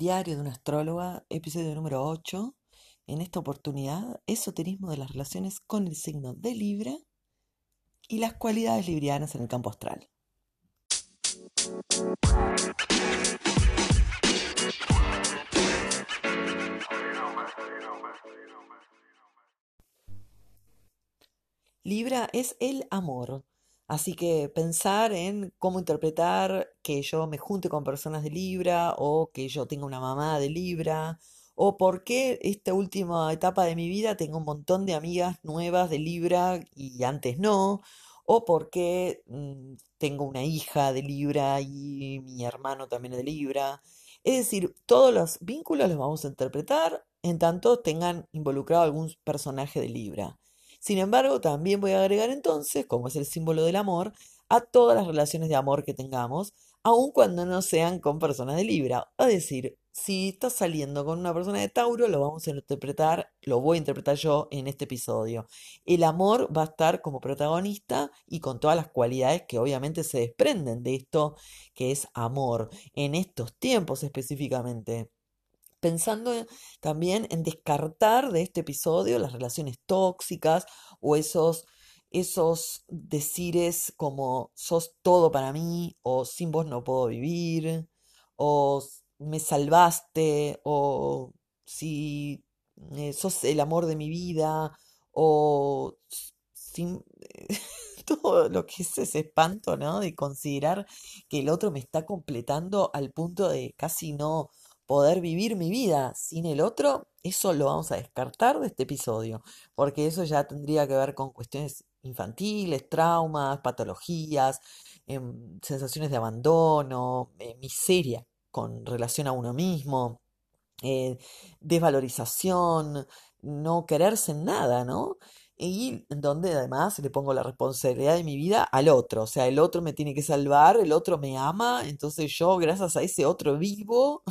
Diario de una astróloga, episodio número 8. En esta oportunidad, esoterismo de las relaciones con el signo de Libra y las cualidades librianas en el campo astral. Libra es el amor, Así que pensar en cómo interpretar que yo me junte con personas de Libra o que yo tenga una mamá de Libra o por qué esta última etapa de mi vida tengo un montón de amigas nuevas de Libra y antes no, o por qué mm, tengo una hija de Libra y mi hermano también es de Libra. Es decir, todos los vínculos los vamos a interpretar en tanto tengan involucrado algún personaje de Libra. Sin embargo, también voy a agregar entonces, como es el símbolo del amor, a todas las relaciones de amor que tengamos, aun cuando no sean con personas de Libra. Es decir, si estás saliendo con una persona de Tauro, lo vamos a interpretar, lo voy a interpretar yo en este episodio. El amor va a estar como protagonista y con todas las cualidades que obviamente se desprenden de esto que es amor, en estos tiempos específicamente pensando también en descartar de este episodio las relaciones tóxicas o esos, esos decires como sos todo para mí o sin vos no puedo vivir o me salvaste o si eh, sos el amor de mi vida o sin todo lo que es ese espanto, ¿no? De considerar que el otro me está completando al punto de casi no poder vivir mi vida sin el otro, eso lo vamos a descartar de este episodio, porque eso ya tendría que ver con cuestiones infantiles, traumas, patologías, em, sensaciones de abandono, eh, miseria con relación a uno mismo, eh, desvalorización, no quererse en nada, ¿no? y donde además le pongo la responsabilidad de mi vida al otro, o sea, el otro me tiene que salvar, el otro me ama, entonces yo gracias a ese otro vivo,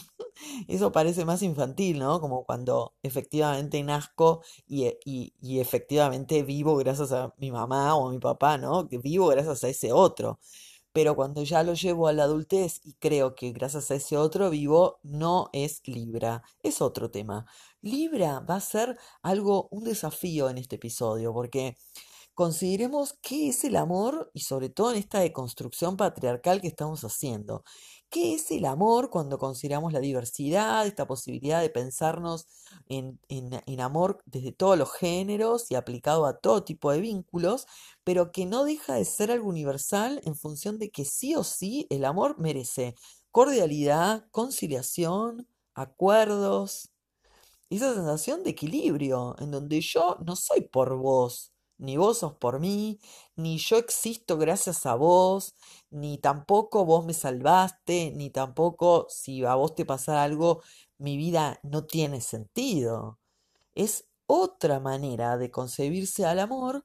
eso parece más infantil, ¿no? Como cuando efectivamente nazco y, y, y efectivamente vivo gracias a mi mamá o a mi papá, ¿no? Que vivo gracias a ese otro. Pero cuando ya lo llevo a la adultez y creo que gracias a ese otro vivo, no es Libra, es otro tema. Libra va a ser algo, un desafío en este episodio, porque consideremos qué es el amor y sobre todo en esta deconstrucción patriarcal que estamos haciendo. ¿Qué es el amor cuando consideramos la diversidad, esta posibilidad de pensarnos en, amor desde todos los géneros y aplicado a todo tipo de vínculos, pero que no deja de ser algo universal en función de que sí o sí el amor merece cordialidad, conciliación, acuerdos, esa sensación de equilibrio, en donde yo no soy por vos, ni vos sos por mí, ni yo existo gracias a vos, ni tampoco vos me salvaste, ni tampoco si a vos te pasa algo, mi vida no tiene sentido. Es otra manera de concebirse al amor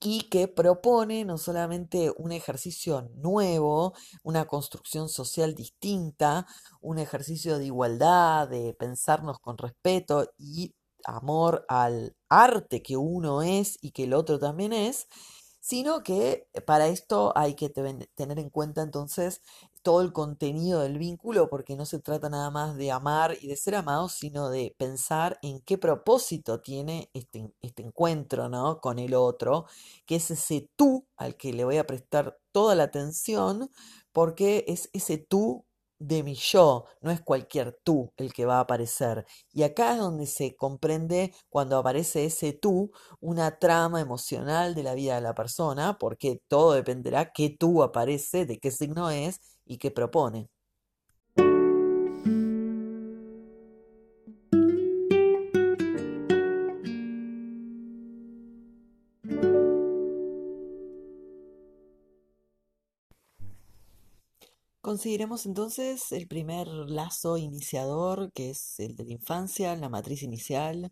y que propone no solamente un ejercicio nuevo, una construcción social distinta, un ejercicio de igualdad, de pensarnos con respeto y amor al arte que uno es y que el otro también es, sino que para esto hay que tener en cuenta entonces todo el contenido del vínculo, porque no se trata nada más de amar y de ser amado, sino de pensar en qué propósito tiene este, este encuentro ¿no? con el otro, que es ese tú al que le voy a prestar toda la atención, porque es ese tú de mi yo, no es cualquier tú el que va a aparecer. Y acá es donde se comprende cuando aparece ese tú, una trama emocional de la vida de la persona, porque todo dependerá qué tú aparece, de qué signo es y qué propone. Consideremos entonces el primer lazo iniciador, que es el de la infancia, la matriz inicial,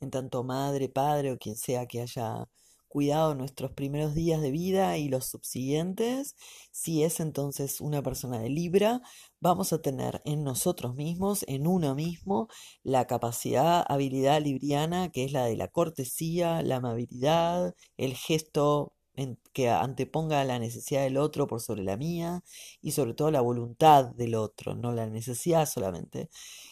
en tanto madre, padre o quien sea que haya cuidado nuestros primeros días de vida y los subsiguientes. Si es entonces una persona de Libra, vamos a tener en nosotros mismos, en uno mismo, la capacidad, habilidad libriana, que es la de la cortesía, la amabilidad, el gesto que anteponga la necesidad del otro por sobre la mía y sobre todo la voluntad del otro, no la necesidad solamente.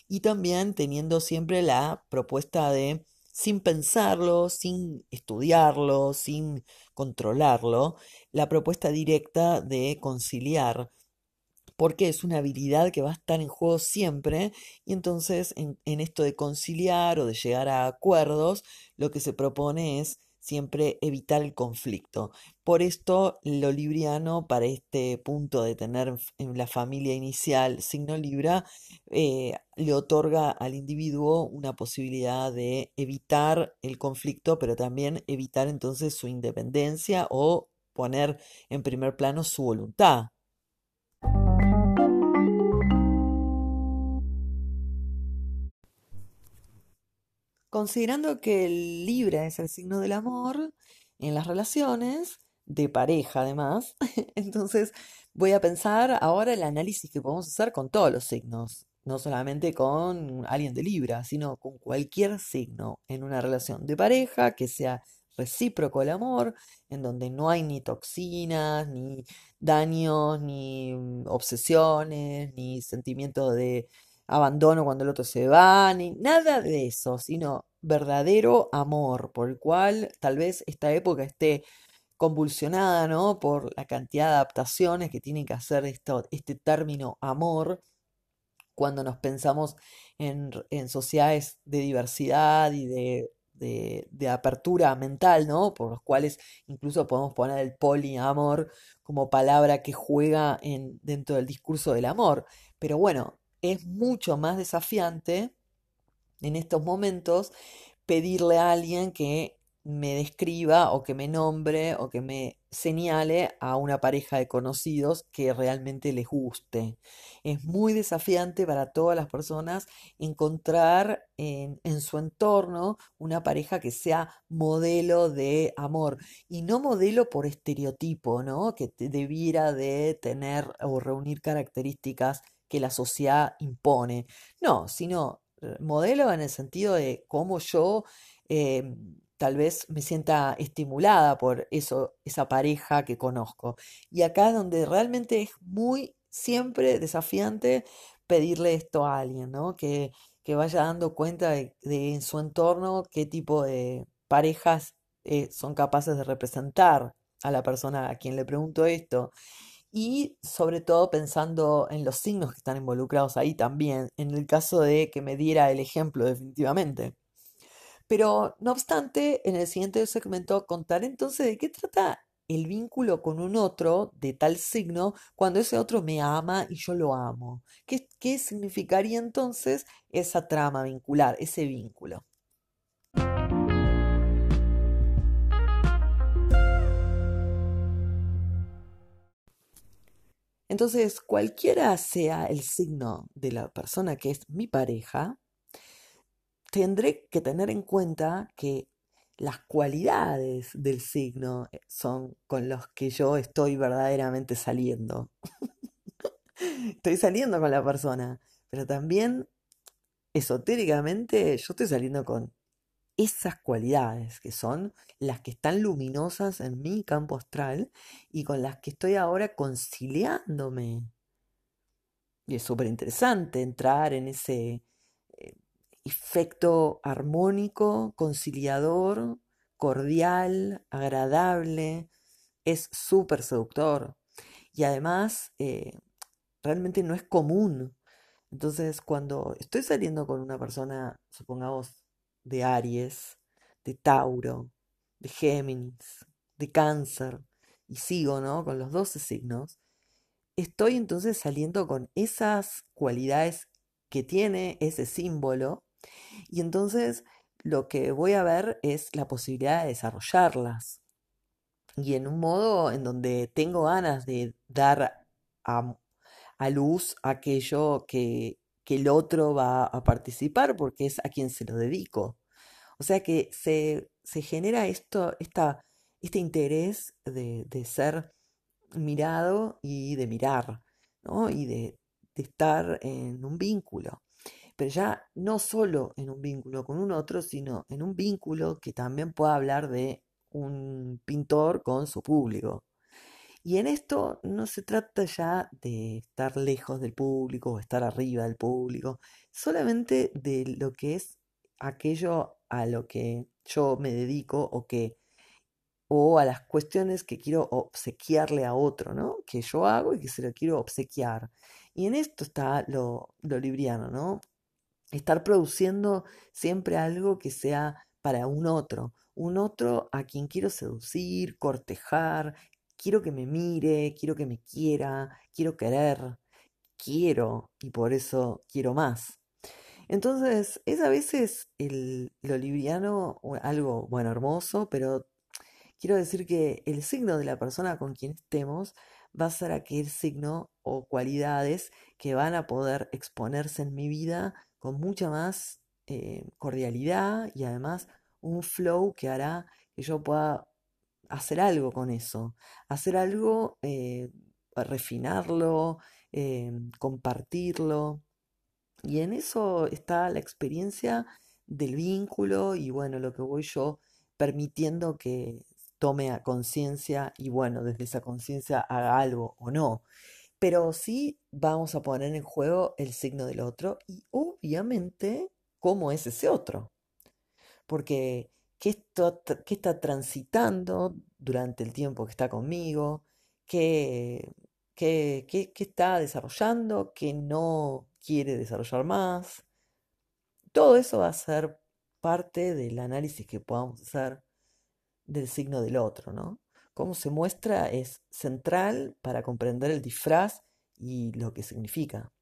Y también teniendo siempre la propuesta de, sin pensarlo, sin estudiarlo, sin controlarlo, la propuesta directa de conciliar porque es una habilidad que va a estar en juego siempre y entonces en, esto de conciliar o de llegar a acuerdos, lo que se propone es siempre evitar el conflicto. Por esto, lo libriano, para este punto de tener en la familia inicial signo Libra, eh, le otorga al individuo una posibilidad de evitar el conflicto, pero también evitar entonces su independencia o poner en primer plano su voluntad. Considerando que el Libra es el signo del amor en las relaciones, de pareja además, entonces voy a pensar ahora el análisis que podemos hacer con todos los signos, no solamente con alguien de Libra, sino con cualquier signo en una relación de pareja que sea recíproco el amor, en donde no hay ni toxinas, ni daños, ni mm, obsesiones, ni sentimiento de abandono cuando el otro se va, ni nada de eso, sino verdadero amor, por el cual tal vez esta época esté convulsionada, ¿no? Por la cantidad de adaptaciones que tiene que hacer esto, este término amor cuando nos pensamos en, en sociedades de diversidad y de, de, de, apertura mental, ¿no? Por los cuales incluso podemos poner el poliamor como palabra que juega en, dentro del discurso del amor. Pero bueno, es mucho más desafiante en estos momentos pedirle a alguien que me describa o que me nombre o que me señale a una pareja de conocidos que realmente les guste. Es muy desafiante para todas las personas encontrar en, en, su entorno una pareja que sea modelo de amor y no modelo por estereotipo, ¿no? Que debiera de tener o reunir características que la sociedad impone. No, sino eh, modelo en el sentido de cómo yo eh, tal vez me sienta estimulada por eso, esa pareja que conozco. Y acá es donde realmente es muy siempre desafiante pedirle esto a alguien, ¿no? Que, que vaya dando cuenta de, en su entorno qué tipo de parejas eh, son capaces de representar a la persona a quien le pregunto esto y sobre todo pensando en los signos que están involucrados ahí también, en el caso de que me diera el ejemplo definitivamente. Pero no obstante, en el siguiente segmento contaré entonces de qué trata el vínculo con un otro de tal signo cuando ese otro me ama y yo lo amo. ¿Qué, qué significaría entonces esa trama vincular, ese vínculo? Entonces, cualquiera sea el signo de la persona que es mi pareja, tendré que tener en cuenta que las cualidades del signo eh, son con los que yo estoy verdaderamente saliendo. estoy saliendo con la persona, pero también esotéricamente yo estoy saliendo con esas cualidades que son las que están luminosas en mi campo astral y con las que estoy ahora conciliándome. Y es súper interesante entrar en ese eh, efecto armónico, conciliador, cordial, agradable. Es súper seductor. Y además, eh, realmente no es común. Entonces, cuando estoy saliendo con una persona, supongamos, de Aries, de Tauro, de Géminis, de Cáncer, y sigo, ¿no? Con los 12 signos, estoy entonces saliendo con esas cualidades que tiene ese símbolo, y entonces lo que voy a ver es la posibilidad de desarrollarlas. Y en un modo en donde tengo ganas de dar a, a luz aquello que, que el otro va a participar porque es a quien se lo dedico. O sea que se, se genera esto, esta, este interés de, de, ser mirado y de mirar, ¿no? Y de, de estar en un vínculo. Pero ya no solo en un vínculo con un otro, sino en un vínculo que también pueda hablar de un pintor con su público. Y en esto no se trata ya de estar lejos del público o estar arriba del público, solamente de lo que es aquello a lo que yo me dedico o que o a las cuestiones que quiero obsequiarle a otro, ¿no? Que yo hago y que se lo quiero obsequiar. Y en esto está lo, lo libriano, ¿no? Estar produciendo siempre algo que sea para un otro, un otro a quien quiero seducir, cortejar, quiero que me mire, quiero que me quiera, quiero querer, quiero y por eso quiero más. Entonces, es a veces el, lo libriano algo, bueno, hermoso, pero quiero decir que el signo de la persona con quien estemos va a ser aquel signo o cualidades que van a poder exponerse en mi vida con mucha más eh, cordialidad y además un flow que hará que yo pueda hacer algo con eso, hacer algo, eh, refinarlo, eh, compartirlo. Y en eso está la experiencia del vínculo y bueno, lo que voy yo permitiendo que tome a conciencia y bueno, desde esa conciencia haga algo o no. Pero sí vamos a poner en juego el signo del otro y obviamente cómo es ese otro. Porque qué, está transitando durante el tiempo que está conmigo, qué, qué, qué, qué está desarrollando, qué no quiere desarrollar más. Todo eso va a ser parte del análisis que podamos hacer del signo del otro, ¿no? Cómo se muestra es central para comprender el disfraz y lo que significa.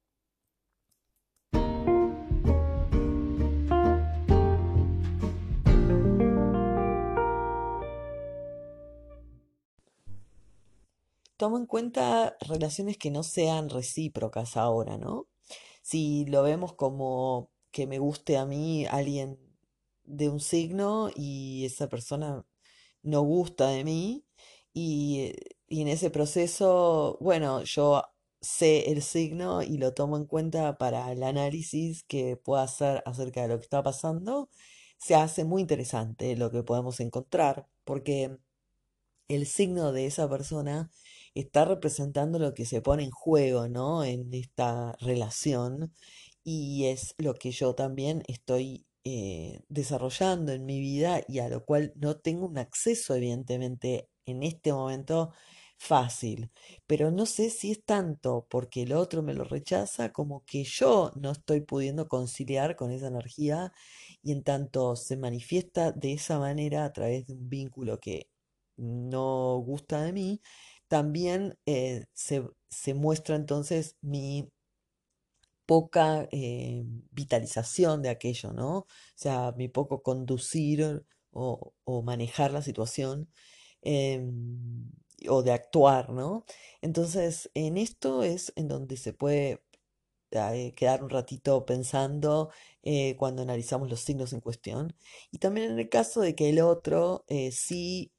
Tomo en cuenta relaciones que no sean recíprocas ahora, ¿no? Si lo vemos como que me guste a mí alguien de un signo y esa persona no gusta de mí y, y en ese proceso, bueno, yo sé el signo y lo tomo en cuenta para el análisis que pueda hacer acerca de lo que está pasando, se hace muy interesante lo que podemos encontrar, porque el signo de esa persona está representando lo que se pone en juego, ¿no? En esta relación y es lo que yo también estoy eh, desarrollando en mi vida y a lo cual no tengo un acceso, evidentemente, en este momento fácil. Pero no sé si es tanto porque el otro me lo rechaza como que yo no estoy pudiendo conciliar con esa energía y en tanto se manifiesta de esa manera a través de un vínculo que no gusta de mí, también eh, se, se muestra entonces mi poca eh, vitalización de aquello, ¿no? O sea, mi poco conducir o, manejar la situación em, o de actuar, ¿no? Entonces, en esto es en donde se puede eh, quedar un ratito pensando cuando analizamos los signos en cuestión. Y también en el caso de que el otro sí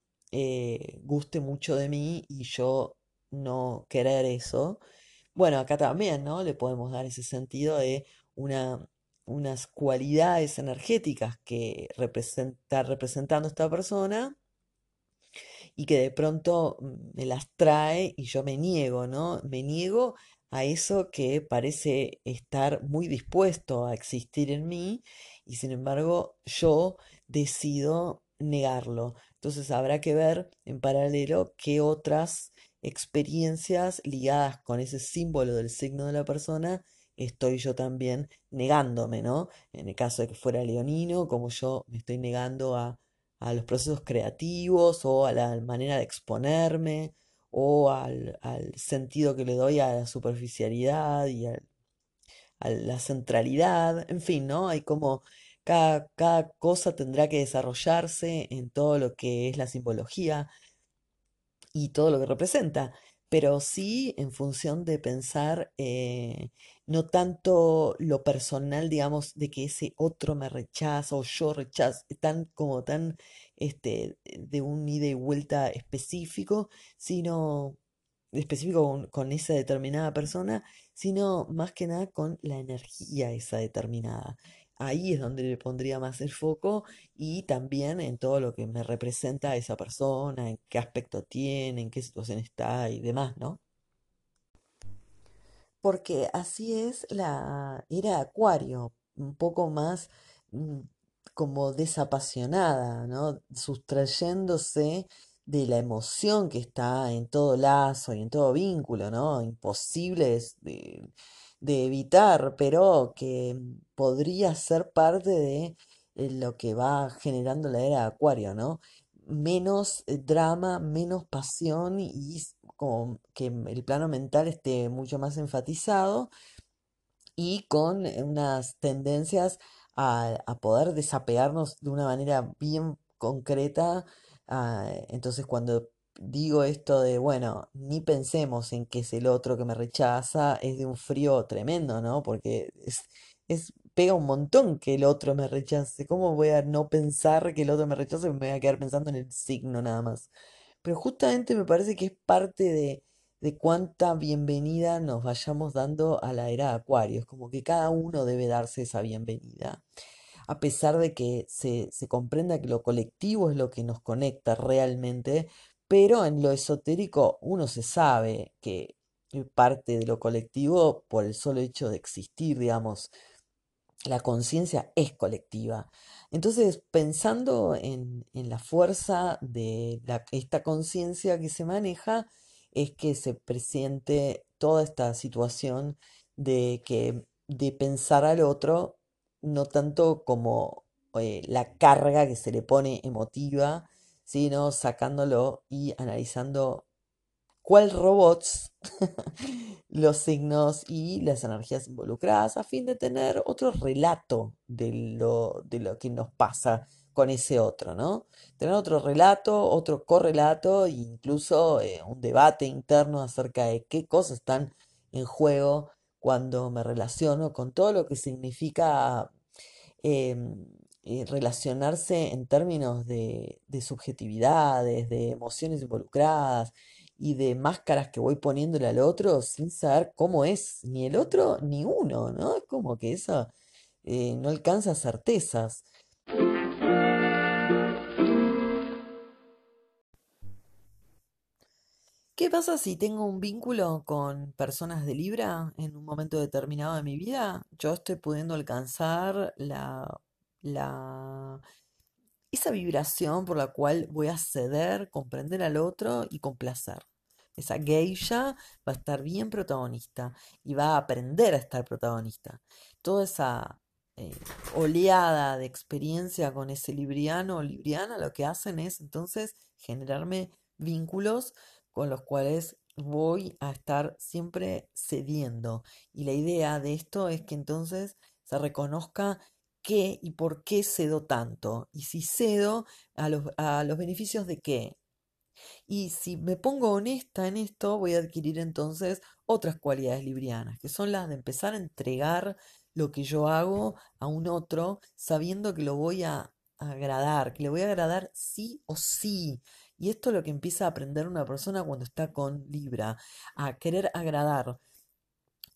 guste mucho de mí y yo no querer eso, bueno, acá también, ¿no? Le podemos dar ese sentido de una, unas cualidades energéticas que está representando esta persona y que de pronto mm, me las trae y yo me niego, ¿no? Me niego a eso que parece estar muy dispuesto a existir en mí y sin embargo yo decido negarlo. Entonces habrá que ver en paralelo qué otras experiencias ligadas con ese símbolo del signo de la persona, estoy yo también negándome, ¿no? En el caso de que fuera leonino, como yo me estoy negando a, los procesos creativos o a la manera de exponerme o al, sentido que le doy a la superficialidad y a la centralidad, en fin, ¿no? Hay como cada, cada cosa tendrá que desarrollarse en todo lo que es la simbología y todo lo que representa, pero sí en función de pensar eh, no tanto lo personal, digamos, de que ese otro me rechaza o yo rechazo, tan como tan este, de un ida y vuelta específico, sino específico con, con esa determinada persona, sino más que nada con la energía esa determinada. Ahí es donde le pondría más el foco y también en todo lo que me representa esa persona, en qué aspecto tiene, en qué situación está y demás, ¿no? Porque así es la era Acuario, un poco más mm, como desapasionada, ¿no? Sustrayéndose de la emoción que está en todo lazo y en todo vínculo, ¿no? Imposibles de, de evitar, pero que podría ser parte de eh, lo que va generando la era de Acuario, ¿no? Menos eh, drama, menos pasión y que el plano mental esté mucho más enfatizado y con eh, unas tendencias a, a poder desapegarnos de una manera bien concreta. ah, entonces, cuando digo esto de, bueno, ni pensemos en que es el otro que me rechaza, es de un frío tremendo, ¿no? Porque es, pega un montón que el otro me rechace. ¿Cómo voy a no pensar que el otro me rechace? Me voy a quedar pensando en el signo nada más. Pero justamente me parece que es parte de, de cuánta bienvenida nos vayamos dando a la era de Acuario. Es como que cada uno debe darse esa bienvenida, a pesar de que se, se comprenda que lo colectivo es lo que nos conecta realmente, pero en lo esotérico uno se sabe que parte de lo colectivo por el solo hecho de existir, digamos la conciencia es colectiva. Entonces, pensando en, la fuerza de esta conciencia que se maneja, es que se presiente toda esta situación de que de pensar al otro, no tanto como eh, la carga que se le pone emotiva, sino sacándolo y analizando cuál robots los signos y las energías involucradas a fin de tener otro relato de lo, de lo que nos pasa con ese otro, ¿no? Tener otro relato, otro correlato e incluso eh, un debate interno acerca de qué cosas están en juego cuando me relaciono con todo lo que significa em, eh, relacionarse en términos de, de subjetividades, de emociones involucradas y de máscaras que voy poniéndole al otro sin saber cómo es ni el otro ni uno, ¿no? Es como que eso eh, no alcanza certezas. ¿Qué pasa si tengo un vínculo con personas de Libra en un momento determinado de mi vida? Yo estoy pudiendo alcanzar la, la, esa vibración por la cual voy a ceder, comprender al otro y complacer. Esa geisha va a estar bien protagonista y va a aprender a estar protagonista. Toda esa eh, oleada de experiencia con ese libriano o libriana lo que hacen es entonces generarme vínculos con los cuales voy a estar siempre cediendo. Y la idea de esto es que entonces se reconozca qué y por qué cedo tanto. Y si cedo a los, a los beneficios de qué. Y si me pongo honesta en esto, voy a adquirir entonces otras cualidades librianas, que son las de empezar a entregar lo que yo hago a un otro, sabiendo que lo voy a agradar, que le voy a agradar sí o sí. Y esto es lo que empieza a aprender una persona cuando está con Libra, a querer agradar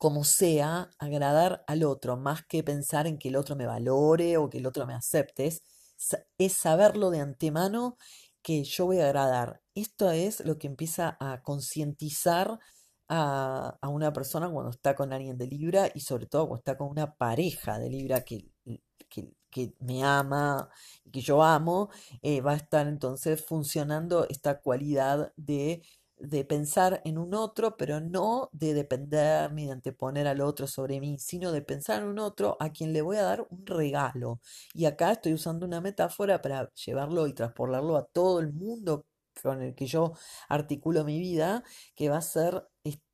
como sea, agradar al otro, más que pensar en que el otro me valore o que el otro me acepte, es, sa- es saberlo de antemano que yo voy a agradar. Esto es lo que empieza a concientizar a, a una persona cuando está con alguien de Libra y sobre todo cuando está con una pareja de Libra que, que, que me ama y que yo amo, eh, va a estar entonces funcionando esta cualidad de de pensar en un otro, pero no de depender ni de anteponer al otro sobre mí, sino de pensar en un otro a quien le voy a dar un regalo. Y acá estoy usando una metáfora para llevarlo y transportarlo a todo el mundo con el que yo articulo mi vida, que va a ser,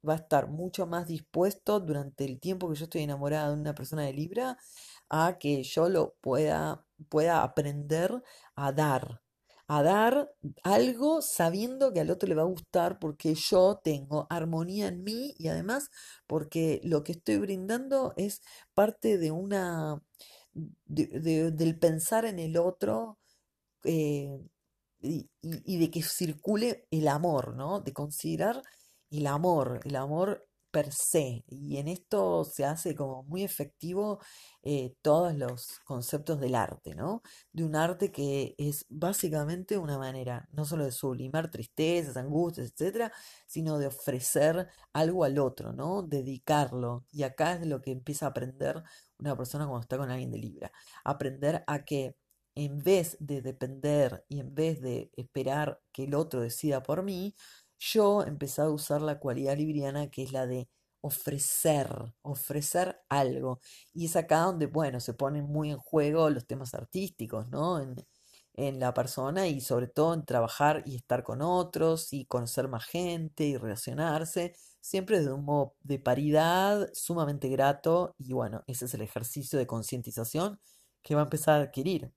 va a estar mucho más dispuesto durante el tiempo que yo estoy enamorada de una persona de Libra, a que yo lo pueda, pueda aprender a dar a dar algo sabiendo que al otro le va a gustar porque yo tengo armonía en mí y además porque lo que estoy brindando es parte de una de- de- del pensar en el otro eh, y, y- y de que circule el amor, ¿no? De considerar el amor, el amor per se. Y en esto se hace como muy efectivo eh, todos los conceptos del arte, ¿no? De un arte que es básicamente una manera no solo de sublimar tristezas, angustias, etcétera, sino de ofrecer algo al otro, ¿no? Dedicarlo. Y acá es lo que empieza a aprender una persona cuando está con alguien de Libra. Aprender a que en vez de depender y en vez de esperar que el otro decida por mí, yo empecé a usar la cualidad libriana que es la de ofrecer, ofrecer algo. Y es acá donde, bueno, se ponen muy en juego los temas artísticos, ¿no? En, en la persona y sobre todo en trabajar y estar con otros y conocer más gente y relacionarse, siempre de un modo de paridad sumamente grato y bueno, ese es el ejercicio de concientización que va a empezar a adquirir.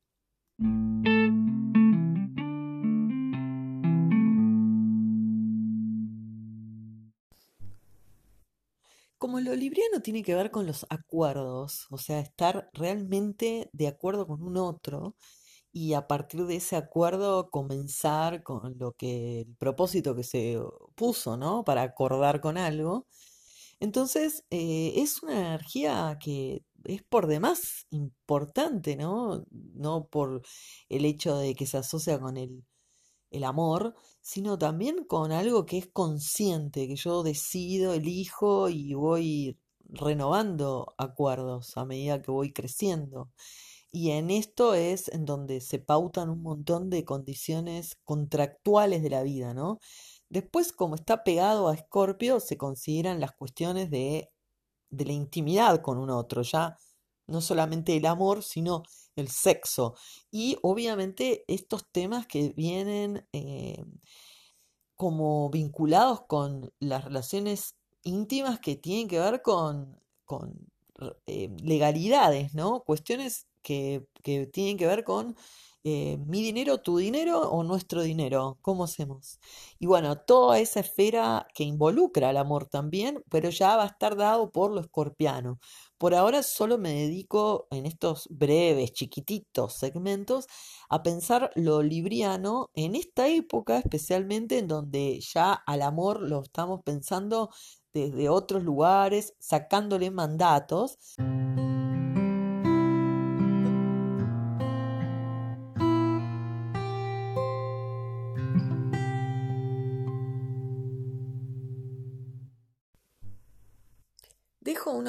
Lo libriano tiene que ver con los acuerdos, o sea, estar realmente de acuerdo con un otro y a partir de ese acuerdo comenzar con lo que el propósito que se puso, ¿no? Para acordar con algo. Entonces, eh, es una energía que es por demás importante, ¿no? No por el hecho de que se asocia con el, el amor, sino también con algo que es consciente, que yo decido, elijo y voy renovando acuerdos a medida que voy creciendo. Y en esto es en donde se pautan un montón de condiciones contractuales de la vida, ¿no? Después, como está pegado a Escorpio, se consideran las cuestiones de, de la intimidad con un otro, ya no solamente el amor, sino el sexo. Y obviamente estos temas que vienen eh, como vinculados con las relaciones íntimas que tienen que ver con, con eh, legalidades, ¿no? Cuestiones que, que tienen que ver con eh, mi dinero, tu dinero o nuestro dinero, ¿cómo hacemos? Y bueno, toda esa esfera que involucra al amor también, pero ya va a estar dado por lo escorpiano. Por ahora solo me dedico en estos breves, chiquititos segmentos a pensar lo libriano en esta época, especialmente en donde ya al amor lo estamos pensando desde otros lugares, sacándole mandatos.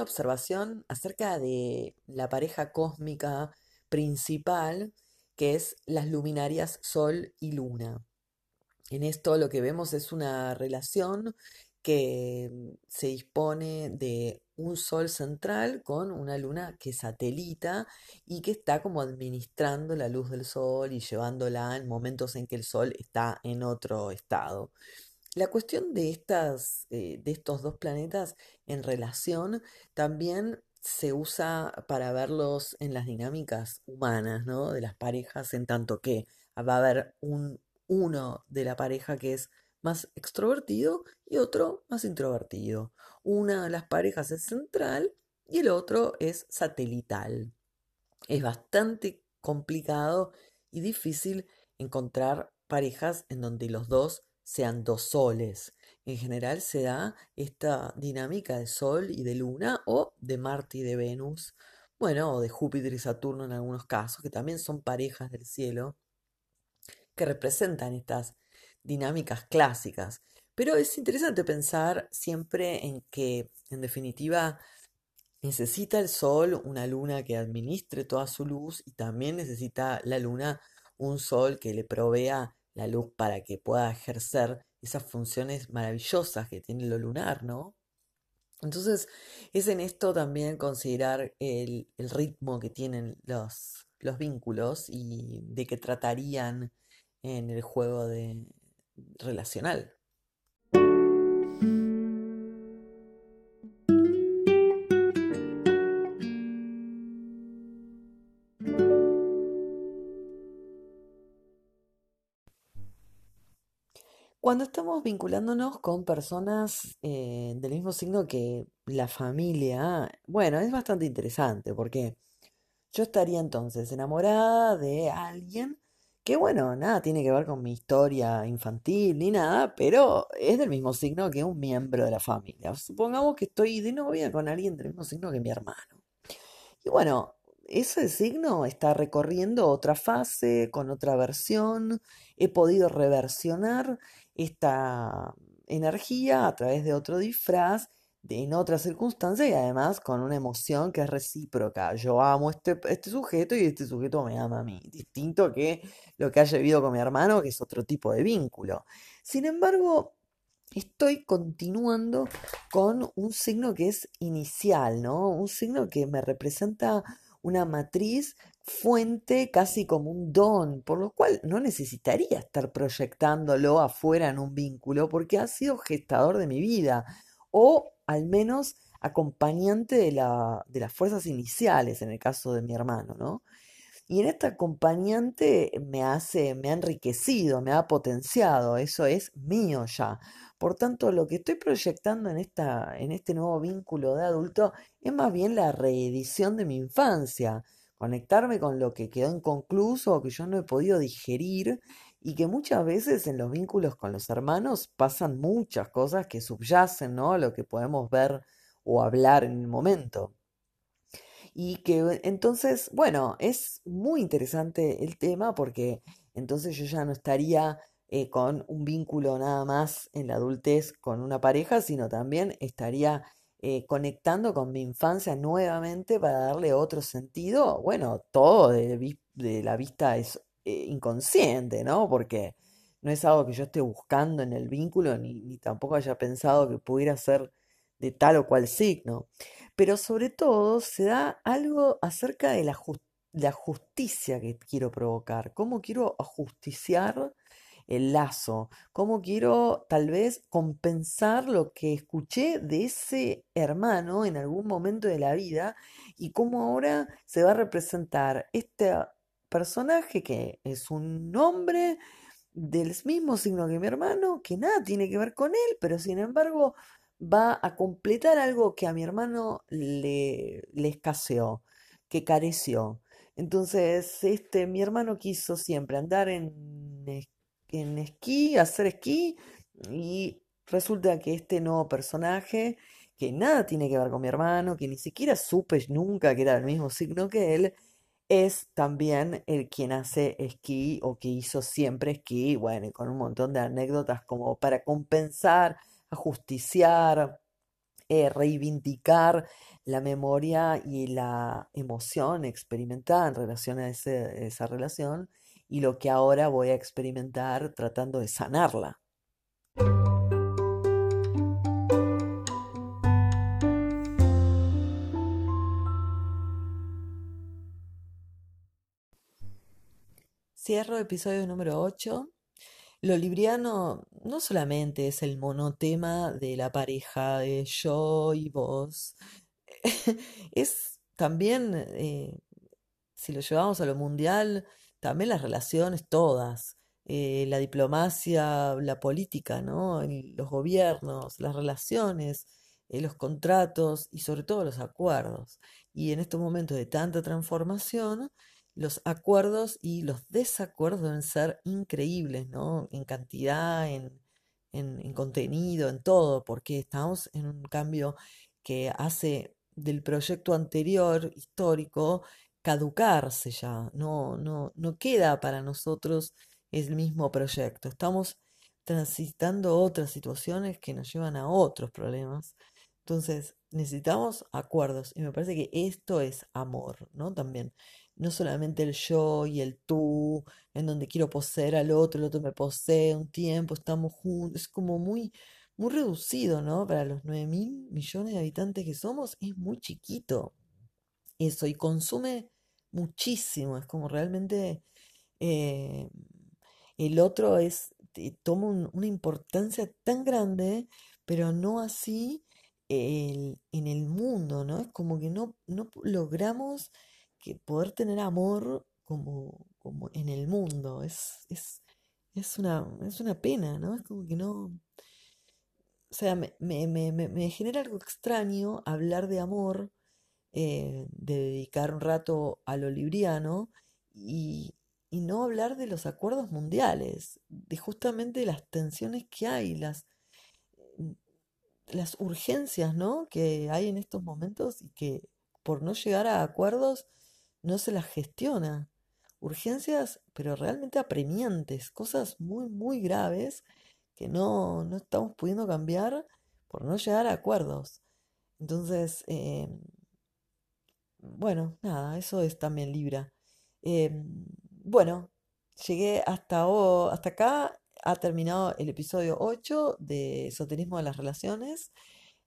Una observación acerca de la pareja cósmica principal, que es las luminarias Sol y Luna. En esto lo que vemos es una relación que se dispone de un sol central con una luna que satelita y que está como administrando la luz del sol y llevándola en momentos en que el sol está en otro estado. La cuestión de estas, eh, de estos dos planetas en relación también se usa para verlos en las dinámicas humanas, ¿no? De las parejas, en tanto que va a haber un uno de la pareja que es más extrovertido y otro más introvertido. Una de las parejas es central y el otro es satelital. Es bastante complicado y difícil encontrar parejas en donde los dos sean dos soles. En general se da esta dinámica de Sol y de Luna o de Marte y de Venus, bueno, o de Júpiter y Saturno en algunos casos, que también son parejas del cielo, que representan estas dinámicas clásicas. Pero es interesante pensar siempre en que, en definitiva, necesita el Sol una luna que administre toda su luz y también necesita la luna un Sol que le provea la luz para que pueda ejercer esas funciones maravillosas que tiene lo lunar, ¿no? Entonces, es en esto también considerar el, el ritmo que tienen los, los vínculos y de qué tratarían en el juego de, relacional. Cuando estamos vinculándonos con personas eh, del mismo signo que la familia, bueno, es bastante interesante porque yo estaría entonces enamorada de alguien que bueno, nada tiene que ver con mi historia infantil ni nada, pero es del mismo signo que un miembro de la familia. Supongamos que estoy de novia con alguien del mismo signo que mi hermano. Y bueno, ese signo está recorriendo otra fase, con otra versión. He podido reversionar esta energía a través de otro disfraz en otras circunstancias y además con una emoción que es recíproca. Yo amo este, este sujeto y este sujeto me ama a mí. Distinto que lo que haya vivido con mi hermano, que es otro tipo de vínculo. Sin embargo, estoy continuando con un signo que es inicial, ¿no? Un signo que me representa una matriz fuente casi como un don, por lo cual no necesitaría estar proyectándolo afuera en un vínculo porque ha sido gestador de mi vida o al menos acompañante de, la, de las fuerzas iniciales en el caso de mi hermano, ¿no? Y en esta acompañante me hace, me ha enriquecido, me ha potenciado, eso es mío ya. Por tanto, lo que estoy proyectando en, esta, en este nuevo vínculo de adulto es más bien la reedición de mi infancia, conectarme con lo que quedó inconcluso o que yo no he podido digerir y que muchas veces en los vínculos con los hermanos pasan muchas cosas que subyacen, ¿no? Lo que podemos ver o hablar en el momento. Y que entonces, bueno, es muy interesante el tema porque entonces yo ya no estaría eh, con un vínculo nada más en la adultez con una pareja, sino también estaría eh, conectando con mi infancia nuevamente para darle otro sentido. Bueno, todo de, la vista es eh, inconsciente, ¿no? Porque no es algo que yo esté buscando en el vínculo, ni, tampoco haya pensado que pudiera ser de tal o cual signo. Pero sobre todo se da algo acerca de la, la justicia que quiero provocar, cómo quiero ajusticiar el lazo, cómo quiero tal vez compensar lo que escuché de ese hermano en algún momento de la vida y cómo ahora se va a representar este personaje que es un hombre del mismo signo que mi hermano, que nada tiene que ver con él, pero sin embargo va a completar algo que a mi hermano le, le escaseó, que careció. Entonces, este, mi hermano quiso siempre andar en, en esquí, hacer esquí, y resulta que este nuevo personaje, que nada tiene que ver con mi hermano, que ni siquiera supe nunca que era del mismo signo que él, es también el quien hace esquí o que hizo siempre esquí, bueno, con un montón de anécdotas como para compensar, ajusticiar, eh, reivindicar la memoria y la emoción experimentada en relación a esa relación y lo que ahora voy a experimentar tratando de sanarla. Cierro episodio número 8. Lo libriano no solamente es el monotema de la pareja de yo y vos, es también, eh, si lo llevamos a lo mundial, también las relaciones todas, eh, la diplomacia, la política, ¿no? los gobiernos, las relaciones, eh, los contratos y sobre todo los acuerdos. Y en estos momentos de tanta transformación, los acuerdos y los desacuerdos deben ser increíbles, ¿no? En cantidad, en, en, contenido, en todo, porque estamos en un cambio que hace del proyecto anterior histórico caducarse ya, no, no, no queda para nosotros el mismo proyecto, estamos transitando otras situaciones que nos llevan a otros problemas. Entonces, necesitamos acuerdos y me parece que esto es amor, ¿no? También no solamente el yo y el tú, en donde quiero poseer al otro, el otro me posee un tiempo, estamos juntos, es como muy, muy reducido, ¿no? Para los 9 mil millones de habitantes que somos, es muy chiquito eso y consume muchísimo, es como realmente eh, el otro es, toma una importancia tan grande, pero no así en el mundo, ¿no? Es como que no, no logramos que poder tener amor como, como en el mundo. Es, es, es, una, es una pena, ¿no? Es como que no... O sea, me, me, me, me genera algo extraño hablar de amor, eh, de dedicar un rato a lo libriano y, y no hablar de los acuerdos mundiales, de justamente las tensiones que hay, las, mm, las urgencias, ¿no? que hay en estos momentos y que por no llegar a acuerdos no se las gestiona. Urgencias, pero realmente apremiantes, cosas muy, muy graves que no, no estamos pudiendo cambiar por no llegar a acuerdos. Entonces, em, bueno, nada, eso es también Libra. Em, bueno, llegué hasta, hasta acá, ha terminado el episodio 8 de Esoterismo de las Relaciones.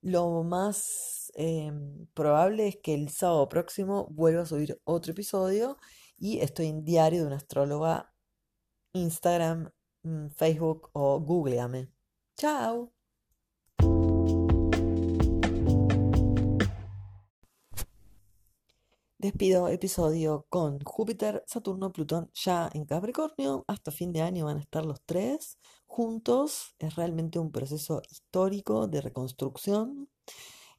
Lo más em, probable es que el sábado próximo vuelva a subir otro episodio y estoy en Diario de una Astróloga, Instagram, mm, Facebook o Googleame. Chao. Despido episodio con Júpiter, Saturno, Plutón ya en Capricornio. Hasta fin de año van a estar los tres juntos. Es realmente un proceso histórico de reconstrucción.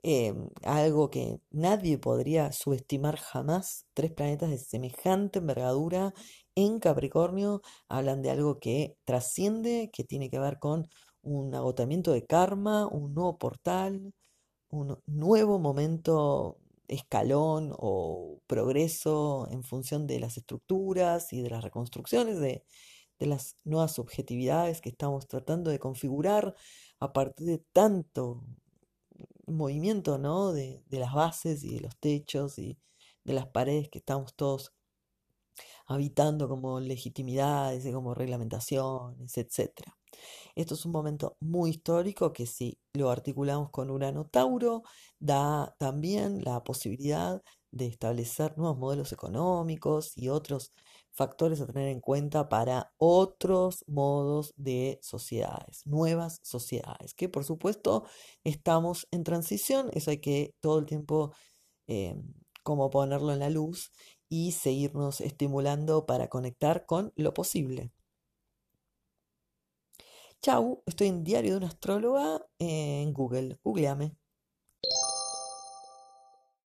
Em, algo que nadie podría subestimar jamás. Tres planetas de semejante envergadura en Capricornio hablan de algo que trasciende, que tiene que ver con un agotamiento de karma, un nuevo portal, un nuevo momento escalón o progreso en función de las estructuras y de las reconstrucciones de, las nuevas subjetividades que estamos tratando de configurar a partir de tanto movimiento, ¿no? De, de las bases y de los techos y de las paredes que estamos todos habitando como legitimidades como reglamentaciones, etcétera. Esto es un momento muy histórico que si lo articulamos con Urano Tauro, da también la posibilidad de establecer nuevos modelos económicos y otros factores a tener en cuenta para otros modos de sociedades, nuevas sociedades, que por supuesto estamos en transición, eso hay que todo el tiempo eh, como ponerlo en la luz y seguirnos estimulando para conectar con lo posible. Chau, estoy en Diario de una Astróloga en Google. Googleame.